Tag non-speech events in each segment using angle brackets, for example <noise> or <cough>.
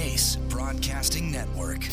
Ace Broadcasting Network.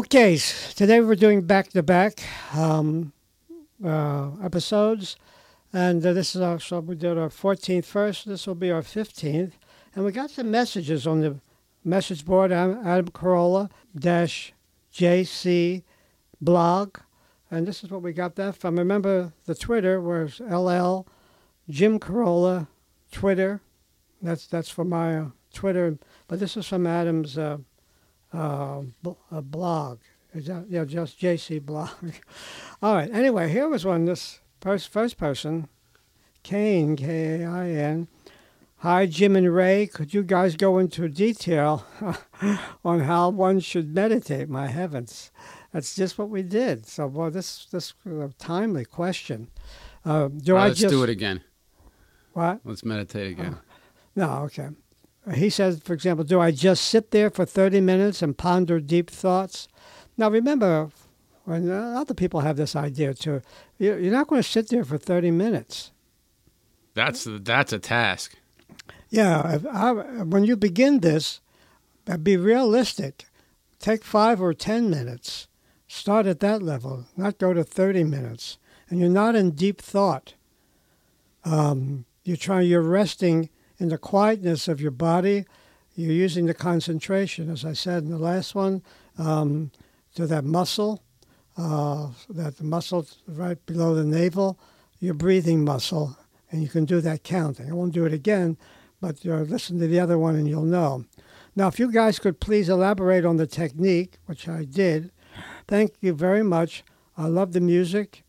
Okay, today we're doing back to back episodes, and uh, this is our so we did our 14th first. This will be our 15th, and we got some messages on the message board. I'm Adam Carolla dash JC blog, and this is what we got that from. Remember the Twitter was LL Jim Carolla Twitter. That's that's for my uh, Twitter, but this is from Adam's. Uh, uh, a blog. Yeah, just JC blog. <laughs> All right. Anyway, here was one. This first first person, Kane K A I N. Hi, Jim and Ray. Could you guys go into detail <laughs> on how one should meditate? My heavens, that's just what we did. So, boy, this this a timely question. Uh, do Uh, I let's just do it again. what? Let's meditate again. No, okay. He says, for example, do I just sit there for 30 minutes and ponder deep thoughts? Now, remember, when uh, other people have this idea too, you- you're not going to sit there for 30 minutes. That's that's a task. Yeah, I, when you begin this, uh, be realistic. Take five or 10 minutes. Start at that level, not go to 30 minutes. And you're not in deep thought. Um, you're trying, you're resting in the quietness of your body. You're using the concentration, as I said in the last one, um, to that muscle, uh, that muscle right below the navel, your breathing muscle, and you can do that counting. I won't do it again, but uh, listen to the other one and you'll know. Now, if you guys could please elaborate on the technique, which I did, thank you very much. I love the music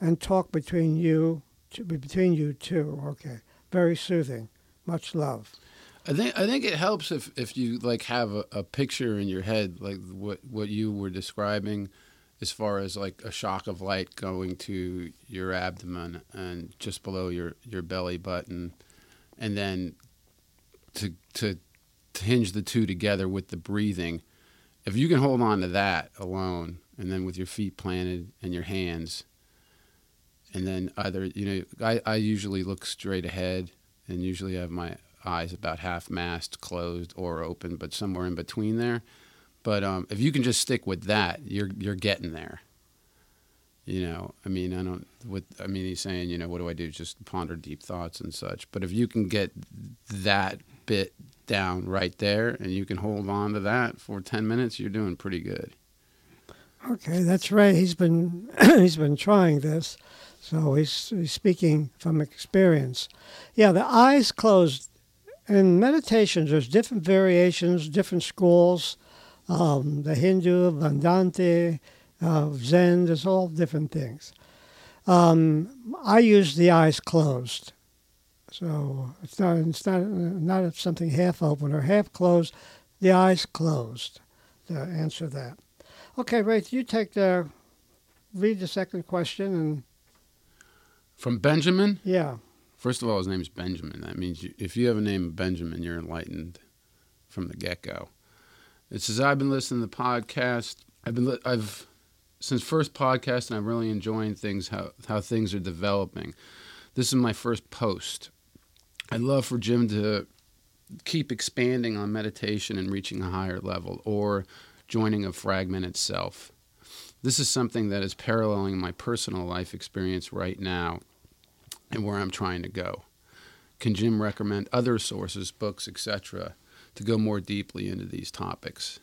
and talk between you, between you two. Okay, very soothing. Much love. I think I think it helps if, if you like have a, a picture in your head like what what you were describing as far as like a shock of light going to your abdomen and just below your, your belly button and then to, to to hinge the two together with the breathing if you can hold on to that alone and then with your feet planted and your hands and then either you know I, I usually look straight ahead and usually I have my eyes about half mast closed or open but somewhere in between there But um, if you can just stick with that, you're you're getting there. You know, I mean, I don't. With I mean, he's saying, you know, what do I do? Just ponder deep thoughts and such. But if you can get that bit down right there, and you can hold on to that for ten minutes, you're doing pretty good. Okay, that's right. He's been <clears throat> he's been trying this, so he's, he's speaking from experience. Yeah, the eyes closed. In meditations, there's different variations, different schools. Um, the Hindu, Vedanta, uh, Zen, there's all different things. Um, I use the eyes closed. So it's not, it's not, not something half open or half closed, the eyes closed to answer that. Okay, Ray, you take the, read the second question and, From Benjamin, yeah. first of all, his name's Benjamin. That means you, if you have a name Benjamin, you're enlightened from the get go. It says, "I've been listening to the podcast. I've been li- I've since first podcast, and I'm really enjoying things how how things are developing. This is my first post. I'd love for Jim to keep expanding on meditation and reaching a higher level, or joining a fragment itself. This is something that is paralleling my personal life experience right now, and where I'm trying to go. Can Jim recommend other sources, books, etc.?" to go more deeply into these topics.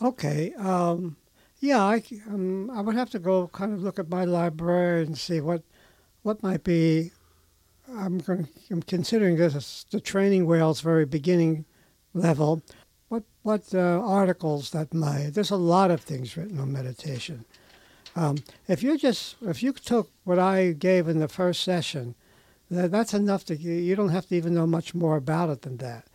Okay. Um, yeah, I, um, I would have to go kind of look at my library and see what what might be. I'm going. I'm considering this the training wheels very beginning level. What what uh, articles that might? There's a lot of things written on meditation. Um, if you just if you took what I gave in the first session, that, that's enough to you don't have to even know much more about it than that.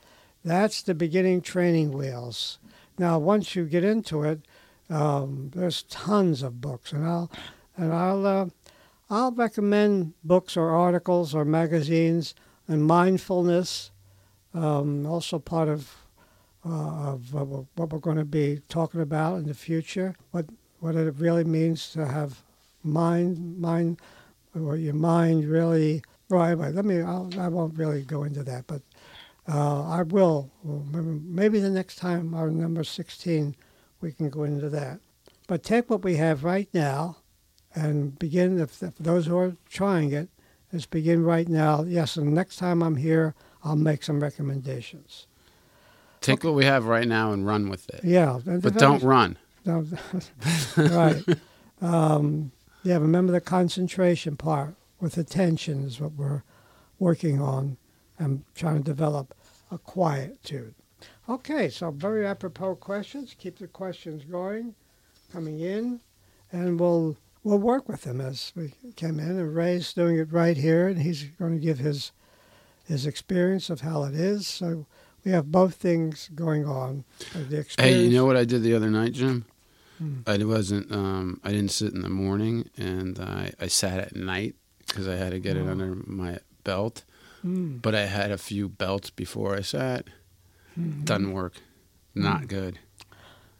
That's the beginning training wheels. Now, once you get into it, um, there's tons of books, and I'll and I'll uh, I'll recommend books or articles or magazines and mindfulness. Um, also, part of uh, of what we're, what we're going to be talking about in the future. What what it really means to have mind mind or your mind really. Right, right. Let me. I'll, I won't really go into that, but uh, I will. Maybe- the next time our number 16, we can go into that. But take what we have right now and begin, if, if those who are trying it, is begin right now. Yes, and next time I'm here, I'll make some recommendations. Take what we have right now and run with it. Yeah. But don't run. <laughs> Right. Um, yeah, remember the concentration part with attention is what we're working on and trying to develop a quietude. Okay, so very apropos questions. Keep the questions going, coming in, and we'll we'll work with them as we come in. And Ray's doing it right here, and he's going to give his his experience of how it is. So we have both things going on. The. Hey, you know what I did the other night, Jim? Hmm. I wasn't. Um, I didn't sit in the morning, and I, I sat at night because I had to get it Oh. under my belt. Mm, But I had a few belts before I sat. mhm. Doesn't work. Not Mm. good.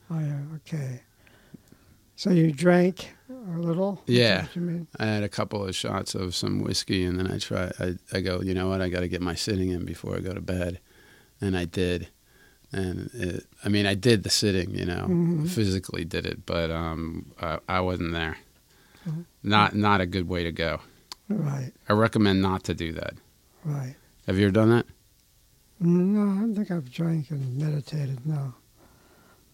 Oh, yeah, okay. So you drank a little? Yeah. that what you mean? I had a couple of shots of some whiskey, and then I try. I, I go, you know what? I got to get my sitting in before I go to bed, and I did. And it, I mean, I did the sitting, you know, Mhm. physically did it, but um, I, I wasn't there. Mhm. Not not a good way to go. Right, I recommend not to do that. right. Have you ever done that? No, I don't think I've drank and meditated, no.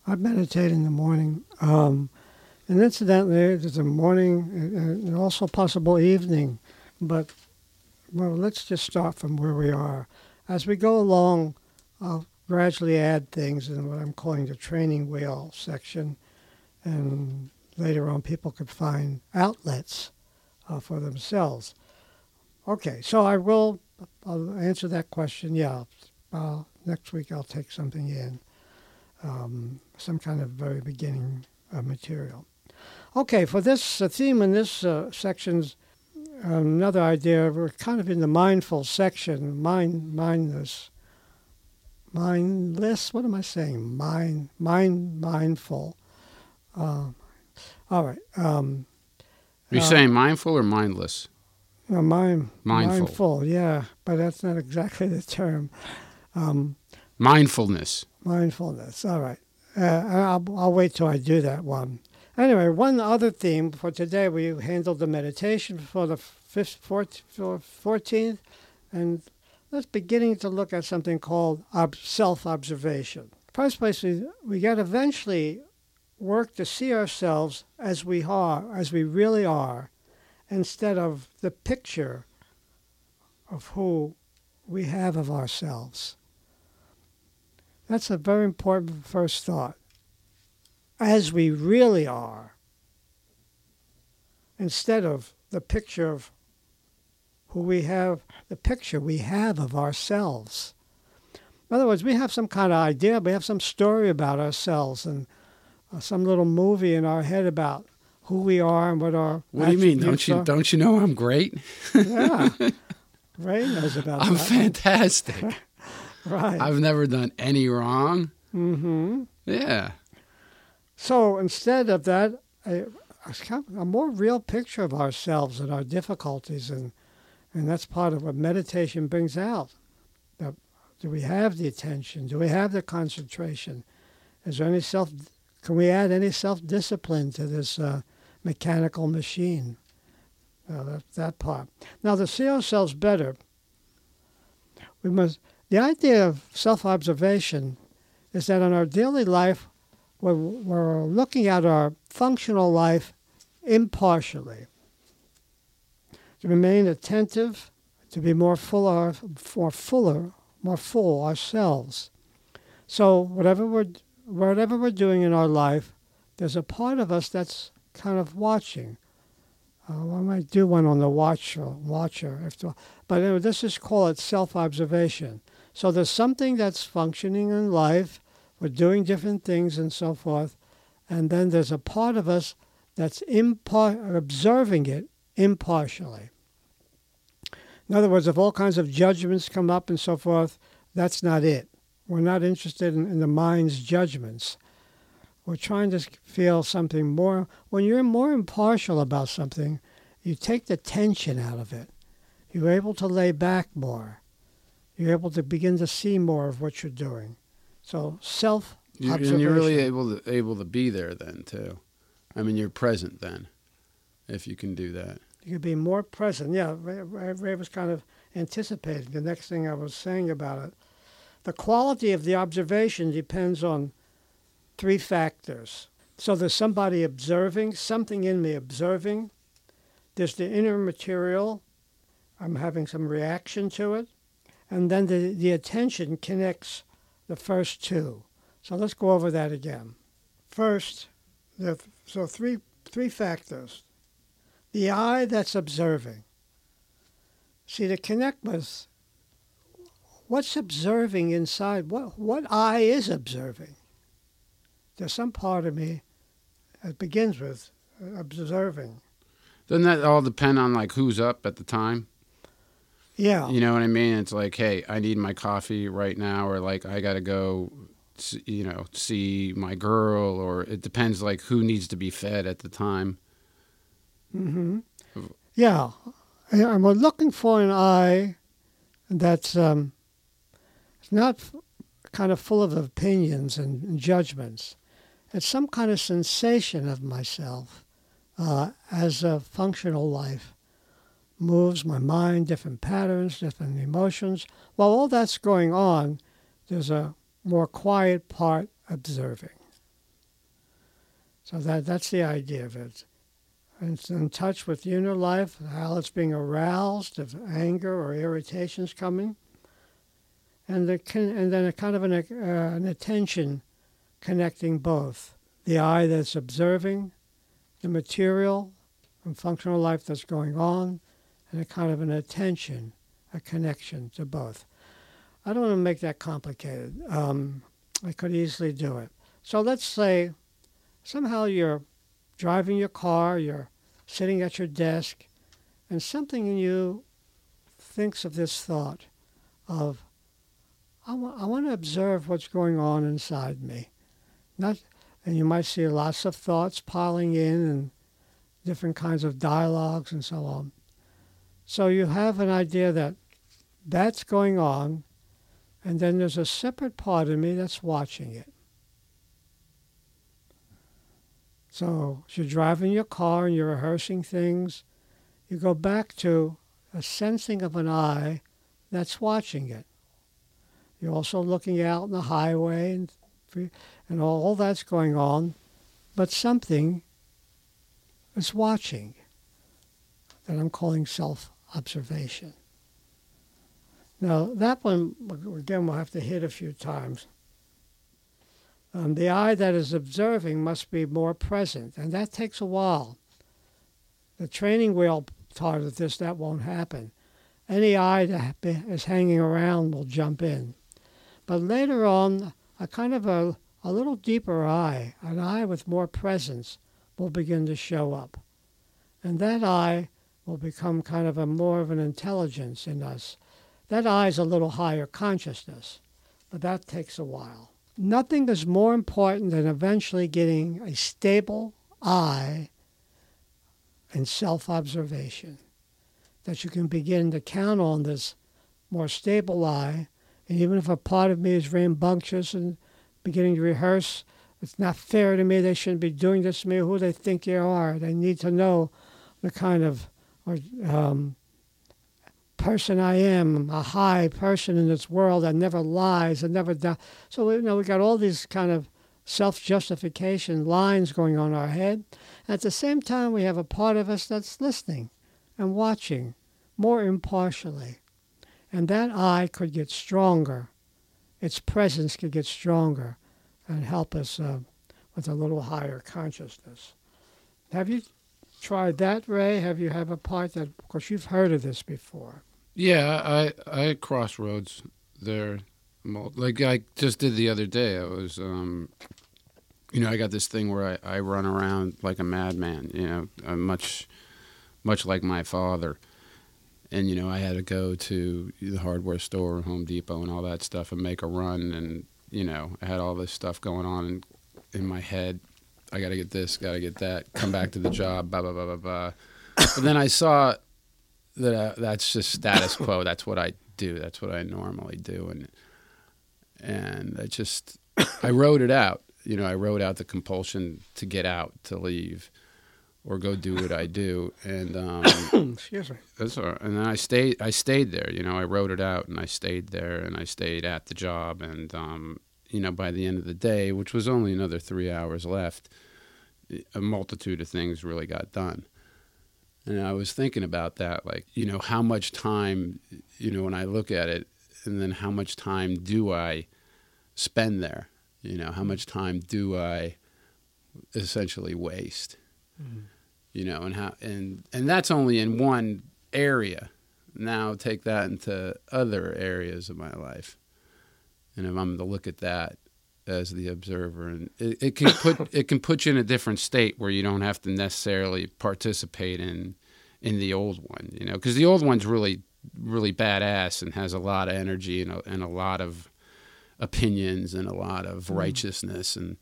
I meditate in the morning. Um, and incidentally, there's a morning and and also possible evening. But, well, let's just start from where we are. As we go along, I'll gradually add things in what I'm calling the training wheel section. And later on, people could find outlets uh, for themselves. Okay, so I will I'll answer that question. Yeah, uh, next week I'll take something in, um, some kind of very beginning uh, material. Okay, for this theme in this uh, section's another idea. We're kind of in the mindful section, mind, mindless, mindless. What am I saying? Mind, mind, mindful. Um, all right. Um, Are you uh, saying mindful or mindless? no, mind, Mindful. mindful. Yeah, but that's not exactly the term. Um, Mindfulness. Mindfulness. All right. Uh, I'll, I'll wait till I do that one. Anyway, one other theme for today, we handled the meditation for the fifth, 14th, and let's beginning to look at something called ob- self-observation. First place, we, we got to eventually work to see ourselves as we are, as we really are, instead of the picture of who we have of ourselves. That's a very important first thought. As we really are, instead of the picture of who we have, the picture we have of ourselves. In other words, we have some kind of idea, we have some story about ourselves and uh, some little movie in our head about who we are and what our What do you mean? Don't you are. don't you know I'm great? Yeah. <laughs> Ray knows about that. I'm that. fantastic. <laughs> Right. I've never done any wrong. mm-hmm. Yeah. So instead of that, a, a kind of- a more real picture of ourselves and our difficulties, and and that's part of what meditation brings out. Do we have the attention? Do we have the concentration? Is there any self? Can we add any self discipline to this uh, mechanical machine? Uh, that, that part. Now, to see ourselves better, we must. The idea of self observation is that in our daily life, we're, we're looking at our functional life impartially. To remain attentive, to be more full, more fuller, more full ourselves. So whatever we're whatever we're doing in our life, there's a part of us that's kind of watching. Uh, I might do one on the watcher, watcher, if the, but anyway, this is call it self-observation. So there's something that's functioning in life. We're doing different things and so forth, and then there's a part of us that's impar- observing it impartially. In other words, if all kinds of judgments come up and so forth, that's not it. We're not interested in, in the mind's judgments. We're trying to feel something more. When you're more impartial about something, you take the tension out of it. You're able to lay back more. You're able to begin to see more of what you're doing. So self You, and you're really able to able to be there then too. I mean, you're present then, if you can do that. You could be more present. Yeah, Ray, Ray, was kind of anticipating the next thing I was saying about it. The quality of the observation depends on three factors. So there's somebody observing, something in me observing. There's the inner material. I'm having some reaction to it. And then the, the attention connects the first two. So let's go over that again. First, so three, three factors the eye that's observing. See, to connect with what's observing inside, what, what eye is observing? There's some part of me that begins with observing. Doesn't that all depend on like who's up at the time? Yeah. You know what I mean? It's like, hey, I need my coffee right now, or like I got to go, you know, see my girl, or it depends like who needs to be fed at the time. Hmm Yeah. And we're looking for an eye that's um, not kind of full of opinions and judgments. It's some kind of sensation of myself uh, as a functional life moves my mind, different patterns, different emotions. While all that's going on, there's a more quiet part observing. So that that's the idea of it. And it's in touch with inner life, how it's being aroused, if anger or irritation's coming, and the and then a kind of an, uh, an attention connecting both the eye that's observing the material and functional life that's going on, and a kind of an attention, a connection to both. I don't want to make that complicated. Um, I could easily do it. So let's say somehow you're driving your car, you're sitting at your desk, and something in you thinks of this thought of, I want to observe what's going on inside me. Not, and you might see lots of thoughts piling in and different kinds of dialogues and so on. So you have an idea that that's going on, and then there's a separate part of me that's watching it. So as you're driving your car and you're rehearsing things, you go back to a sensing of an eye that's watching it. You're also looking out on the highway and, and all that's going on, but something is watching that I'm calling self observation. Now, that one, again, we'll have to hit a few times. Um, the eye that is observing must be more present, and that takes a while. The training wheel taught us this, that won't happen. Any eye that is hanging around will jump in. But later on, a kind of a, a little deeper eye, an eye with more presence, will begin to show up. And that eye will become kind of a more of an intelligence in us. That eye is a little higher consciousness, but that takes a while. Nothing is more important than eventually getting a stable eye and self observation. That you can begin to count on this more stable eye. And even if a part of me is rambunctious and beginning to rehearse, it's not fair to me, they shouldn't be doing this to me, who they think they are. They need to know the kind of or um, person I am, a high person in this world that never lies and never does. So you know we got all these kind of self-justification lines going on our head. At the same time, we have a part of us that's listening and watching more impartially, and that eye could get stronger. Its presence could get stronger and help us uh, with a little higher consciousness. Have you tried that, Ray? Have you have a part that, of course, you've heard of this before? Yeah, I I crossroads there. Like I just did the other day. I was, um, you know, I got this thing where I, I run around like a madman. You know, I'm much much like my father. And you know, I had to go to the hardware store, Home Depot, and all that stuff, and make a run. And you know, I had all this stuff going on in, in my head I got to get this, got to get that, come back to the job, blah, blah, blah, blah, blah. But then I saw that uh, that's just status quo. That's what I do. That's what I normally do. And, and I just, I wrote it out. You know, I wrote out the compulsion to get out, to leave, or go do what I do. And, um, <coughs> excuse me. That's all right. And then I stayed, I stayed there, you know, I wrote it out and I stayed there and I stayed at the job. And, um, you know, by the end of the day, which was only another three hours left, a multitude of things really got done. And I was thinking about that, like, you know, how much time, you know, when I look at it, and then how much time do I spend there? You know, how much time do I essentially waste? Mm-hmm. You know, and how, and and that's only in one area. Now take that into other areas of my life and if I'm to look at that as the observer, and it, it can put <laughs> it can put you in a different state where you don't have to necessarily participate in in the old one, you know, because the old one's really really badass and has a lot of energy and a, and a lot of opinions and a lot of mm. righteousness and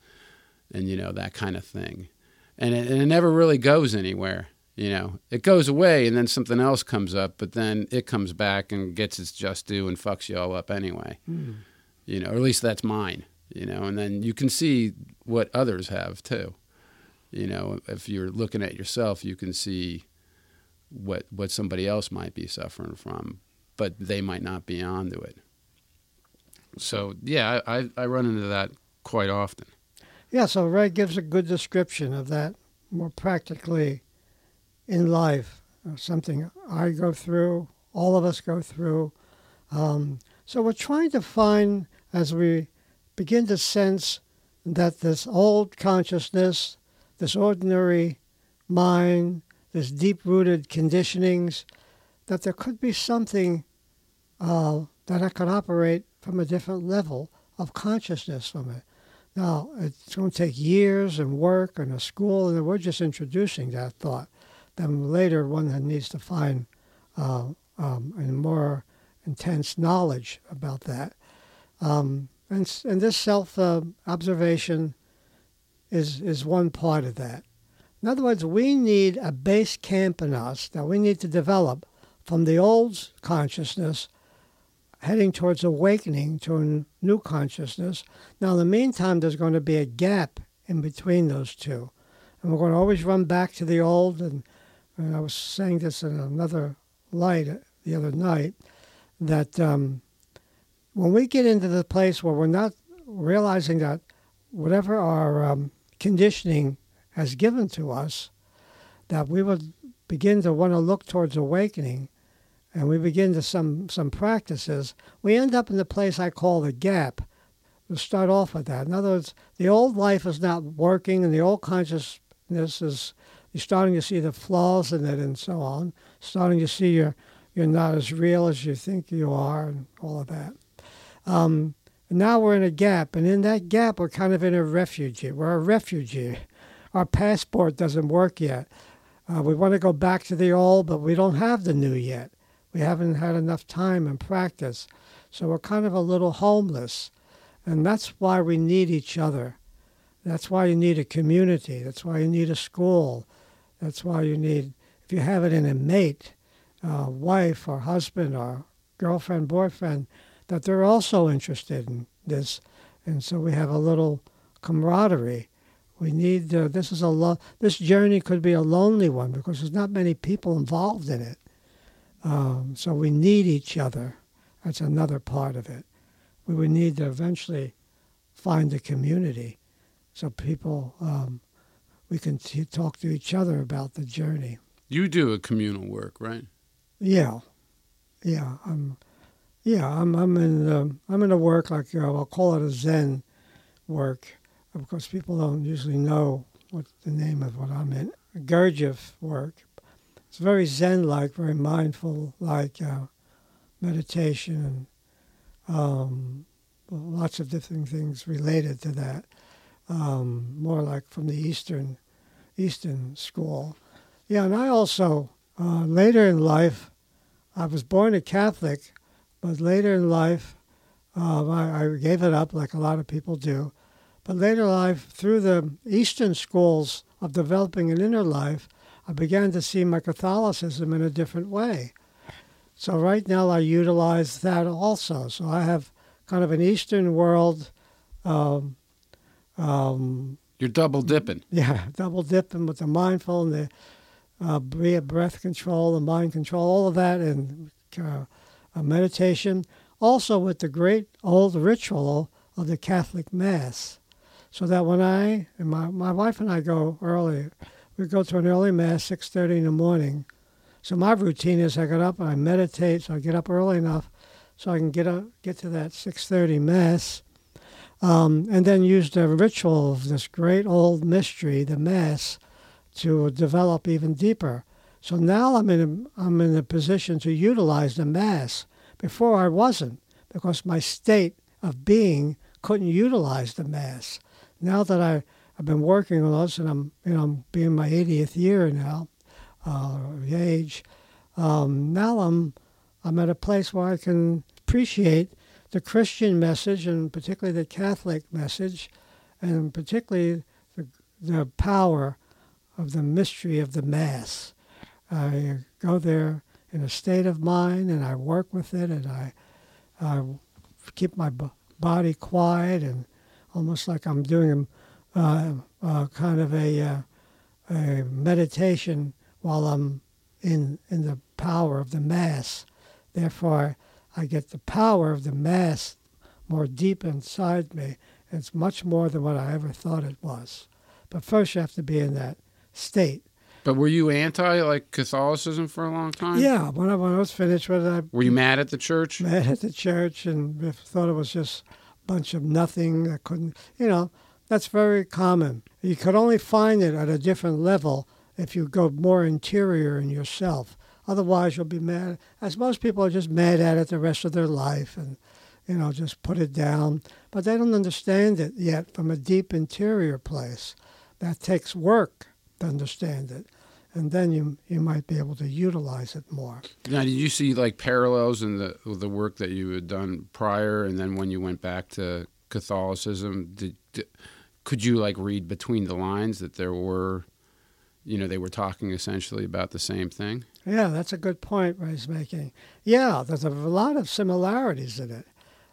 and you know that kind of thing, and it, and it never really goes anywhere. You know, it goes away and then something else comes up, but then it comes back and gets its just due and fucks you all up anyway. Mm you know, or at least that's mine, you know, and then you can see what others have too. You know, if you're looking at yourself, you can see what what somebody else might be suffering from, but they might not be onto it. So yeah, I, I run into that quite often. Yeah, so Ray gives a good description of that more practically in life, uh, something I go through, all of us go through. Um, so we're trying to find as we begin to sense that this old consciousness, this ordinary mind, this deep rooted conditionings, that there could be something uh, that I could operate from a different level of consciousness from it. Now, it's going to take years and work and a school, and we're just introducing that thought. Then later, one needs to find uh, um, more intense knowledge about that. Um, and, and this self uh, observation is, is one part of that. In other words, we need a base camp in us that we need to develop from the old consciousness heading towards awakening to a new consciousness. Now, in the meantime, there's going to be a gap in between those two. and we're going to always run back to the old. And, and I was saying this in another light the other night that um, when we get into the place where we're not realizing that whatever our um, conditioning has given to us, that we would begin to want to look towards awakening and we begin to some some practices, we end up in the place I call the gap. We'll start off with that. In other words, the old life is not working and the old consciousness is you're starting to see the flaws in it and so on. Starting to see you're you're not as real as you think you are and all of that. Um, now we're in a gap, and in that gap, we're kind of in a refugee. We're a refugee. Our passport doesn't work yet. Uh, we want to go back to the old, but we don't have the new yet. We haven't had enough time and practice. So we're kind of a little homeless. And that's why we need each other. That's why you need a community. That's why you need a school. That's why you need, if you have it in a mate, uh, wife or husband or girlfriend, boyfriend, that they're also interested in this. And so we have a little camaraderie. We need, uh, this is a, lo- this journey could be a lonely one because there's not many people involved in it. Um, so we need each other. That's another part of it. We would need to eventually find a community so people, um, we can t- talk to each other about the journey. You do a communal work, right? Yeah, yeah. I'm, yeah. I'm. I'm in. Um, I'm in a work like uh, I'll call it a Zen work, because people don't usually know what the name of what I'm in. Gurdjieff work. It's very Zen-like, very mindful-like uh, meditation, and um, lots of different things related to that. Um, more like from the Eastern Eastern school. Yeah, and I also uh, later in life, I was born a Catholic, but later in life, um, I, I, gave it up like a lot of people do. But later in life, through the Eastern schools of developing an inner life, I began to see my Catholicism in a different way. So right now, I utilize that also. So I have kind of an Eastern world. Um, um, You're double dipping. Yeah, <laughs> double dipping with the mindful and the uh, breath control, the mind control, all of that, and uh, meditation. Also, with the great old ritual of the Catholic Mass, so that when I and my, my wife and I go early, we go to an early Mass, six thirty in the morning. So my routine is I get up and I meditate. So I get up early enough so I can get up, get to that six thirty Mass, um, and then use the ritual of this great old mystery, the Mass to develop even deeper. So now I'm in a, I'm in a position to utilize the mass. Before I wasn't because my state of being couldn't utilize the mass. Now that I I've been working on this and I'm you know I'm being my 80th year now, uh, age. Um, now I'm I'm at a place where I can appreciate the Christian message and particularly the Catholic message, and particularly the the power of the mystery of the Mass. I go there in a state of mind and I work with it and I, I keep my b- body quiet and almost like I'm doing uh, uh, kind of a, uh, a meditation while I'm in, in the power of the Mass. Therefore, I get the power of the Mass more deep inside me. It's much more than what I ever thought it was. But first, you have to be in that state. But were you anti like Catholicism for a long time? Yeah, when I, when I was finished with it, I were you mad at the church? Mad at the church, and thought it was just a bunch of nothing. I couldn't, you know, that's very common. You could only find it at a different level if you go more interior in yourself. Otherwise, you'll be mad. As most people are just mad at it the rest of their life, and you know, just put it down. But they don't understand it yet from a deep interior place. That takes work to understand it. And then you you might be able to utilize it more. Now, did you see like parallels in the the work that you had done prior, and then when you went back to Catholicism, did, did could you like read between the lines that there were, you know, they were talking essentially about the same thing? Yeah, that's a good point Ray's making. Yeah, there's a lot of similarities in it,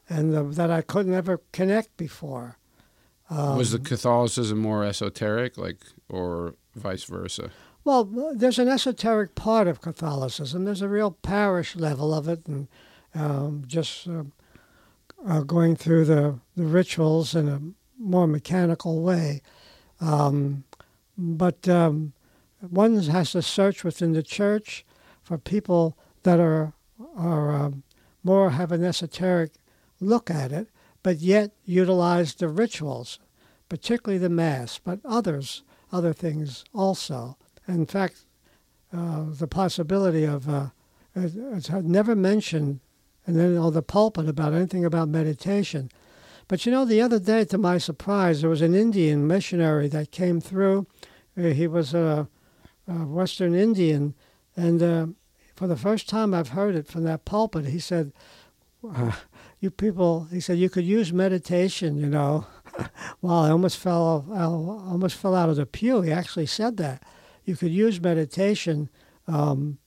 and the, that I couldn't ever connect before. Um, was the Catholicism more esoteric, like, or vice versa? Well, there's an esoteric part of Catholicism. There's a real parish level of it, and um, just uh, uh, going through the, the rituals in a more mechanical way. Um, but um, one has to search within the church for people that are are um, more have an esoteric look at it, but yet utilize the rituals, particularly the mass, but others other things also. In fact, uh, the possibility of uh, it's never mentioned and then on the pulpit about anything about meditation. But you know, the other day, to my surprise, there was an Indian missionary that came through. Uh, he was a, a Western Indian, and uh, for the first time I've heard it from that pulpit, he said, "You people," he said, "you could use meditation." You know, <laughs> well, I almost fell, I almost fell out of the pew. He actually said that you could use meditation um,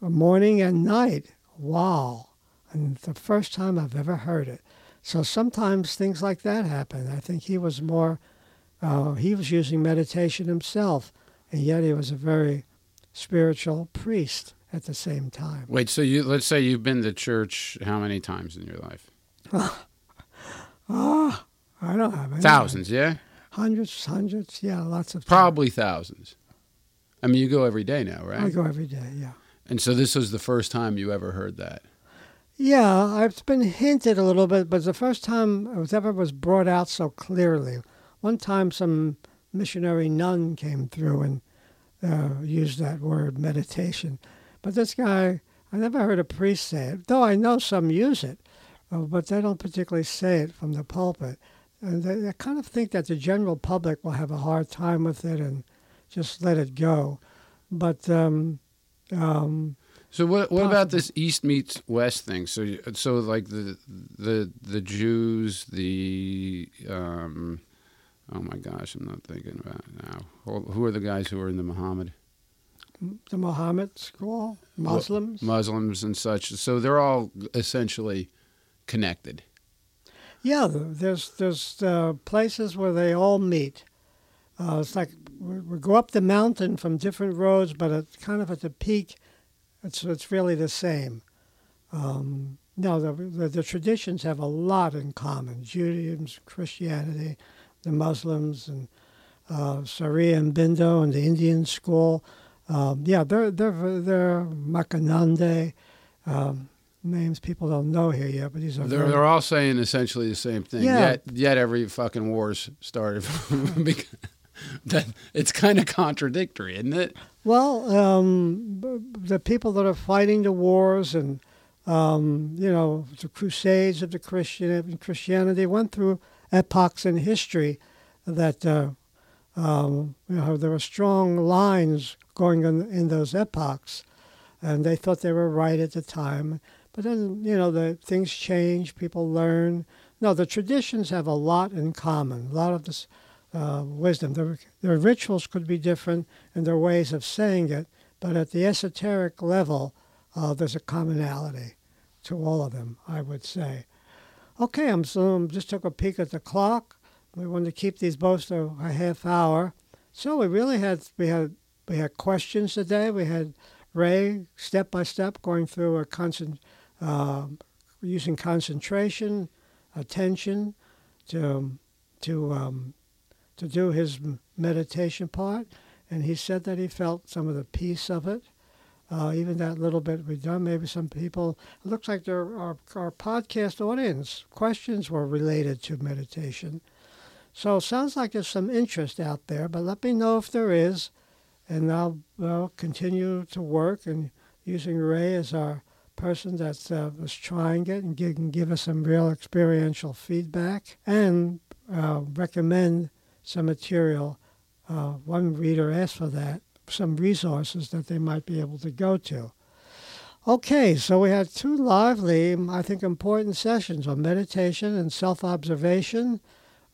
morning and night. Wow. And the first time I've ever heard it. So sometimes things like that happen. I think he was more, uh, he was using meditation himself, and yet he was a very spiritual priest at the same time. Wait, so you let's say you've been to church how many times in your life? Oh, <laughs> I don't have any. Thousands, yeah? Hundreds, hundreds, yeah, lots of. Probably thousands. I mean, you go every day now, right? I go every day, yeah. And so this was the first time you ever heard that. Yeah, it's been hinted a little bit, but it's the first time it was ever was brought out so clearly. One time, some missionary nun came through and uh, used that word meditation, but this guy, I never heard a priest say it. Though I know some use it, uh, but they don't particularly say it from the pulpit. And they, they kind of think that the general public will have a hard time with it and just let it go. But um, um, So what what about this East meets West thing? So so like the the the Jews, the um, oh my gosh, I'm not thinking about it now. Who- are the guys who are in the Muhammad the Muhammad school, Muslims. Muslims and such? So they're all essentially connected. Yeah, there's there's uh, places where they all meet. Uh, it's like we, we go up the mountain from different roads, but it's kind of at the peak. It's it's really the same. Um, no, the, the the traditions have a lot in common: Judaism, Christianity, the Muslims, and uh, Sharia and Bindo, and the Indian school. Um, yeah, they're they're they're Makanande. Um, names people don't know here yet, but these are They're very- they're all saying essentially the same thing. Yeah. Yet yet every fucking war's started. <laughs> because <laughs> that it's kind of contradictory, isn't it? Well, um, the people that are fighting the wars and um, you know the Crusades of the Christian Christianity went through epochs in history that uh, um, you know there were strong lines going in, in those epochs, and they thought they were right at the time. But then you know the things change, people learn. No, the traditions have a lot in common. A lot of this uh, wisdom. Their, their rituals could be different and their ways of saying it, but at the esoteric level, uh, there's a commonality to all of them, I would say. Okay, I'm so I'm just took a peek at the clock. We wanted to keep these both to a half hour, so we really had we had we had questions today. We had Ray step by step going through a concent, uh, using concentration, attention, to to um, to do his meditation part, and he said that he felt some of the peace of it. Uh, even that little bit we've done, maybe some people. It looks like there our our podcast audience questions were related to meditation. So it sounds like there's some interest out there, but let me know if there is, and I'll, continue to work and using Ray as our person that's uh, was trying it and give, give us some real experiential feedback and uh, recommend some material. Uh, one reader asked for that, some resources that they might be able to go to. Okay, so we had two lively, I think, important sessions on meditation and self observation,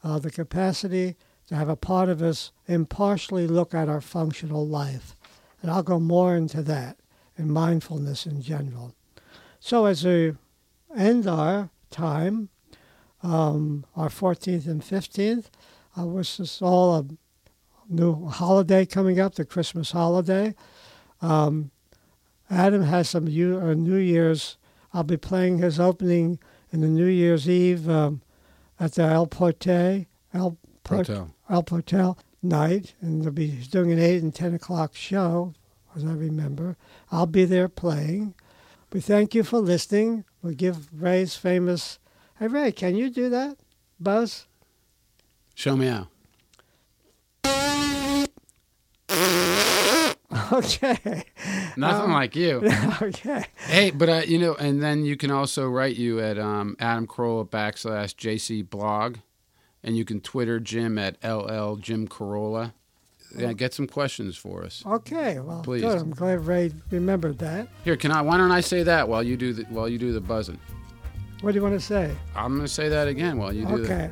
uh, the capacity to have a part of us impartially look at our functional life. And I'll go more into that and mindfulness in general. So, as we end our time, um, our 14th and 15th, I wish us all a new holiday coming up, the Christmas holiday. Um, Adam has some U- uh, New Year's. I'll be playing his opening in the New Year's Eve um, at the El Porte, El Port- Protel. El Portal night, and they'll be doing an eight and ten o'clock show, as I remember. I'll be there playing. We thank you for listening. We'll give Ray's famous. Hey Ray, can you do that, Buzz? Show me how. <laughs> Okay. Nothing Um, like you. <laughs> okay. Hey, but uh, you know, and then you can also write you at um, Adam Carolla backslash JC blog, and you can Twitter Jim at LL Jim Carolla. Yeah, get some questions for us. Okay. Well, Please. good. I'm glad Ray remembered that. Here, can I? Why don't I say that while you do the while you do the buzzing? What do you want to say? I'm gonna say that again while you do Okay. that.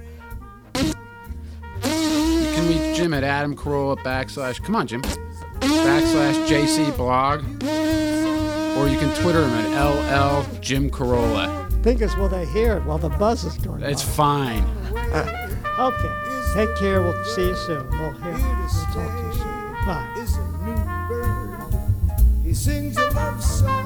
You can Jim at Adam Carolla backslash. Come on, Jim. Backslash JC blog, or you can Twitter him at LL Jim Carolla. Thing is, will they hear it while the buzz is going It's on? fine. Uh, okay. Take care. We'll see you soon. We'll hear. We'll talk to you soon. Bye. is a new bird. He sings a love song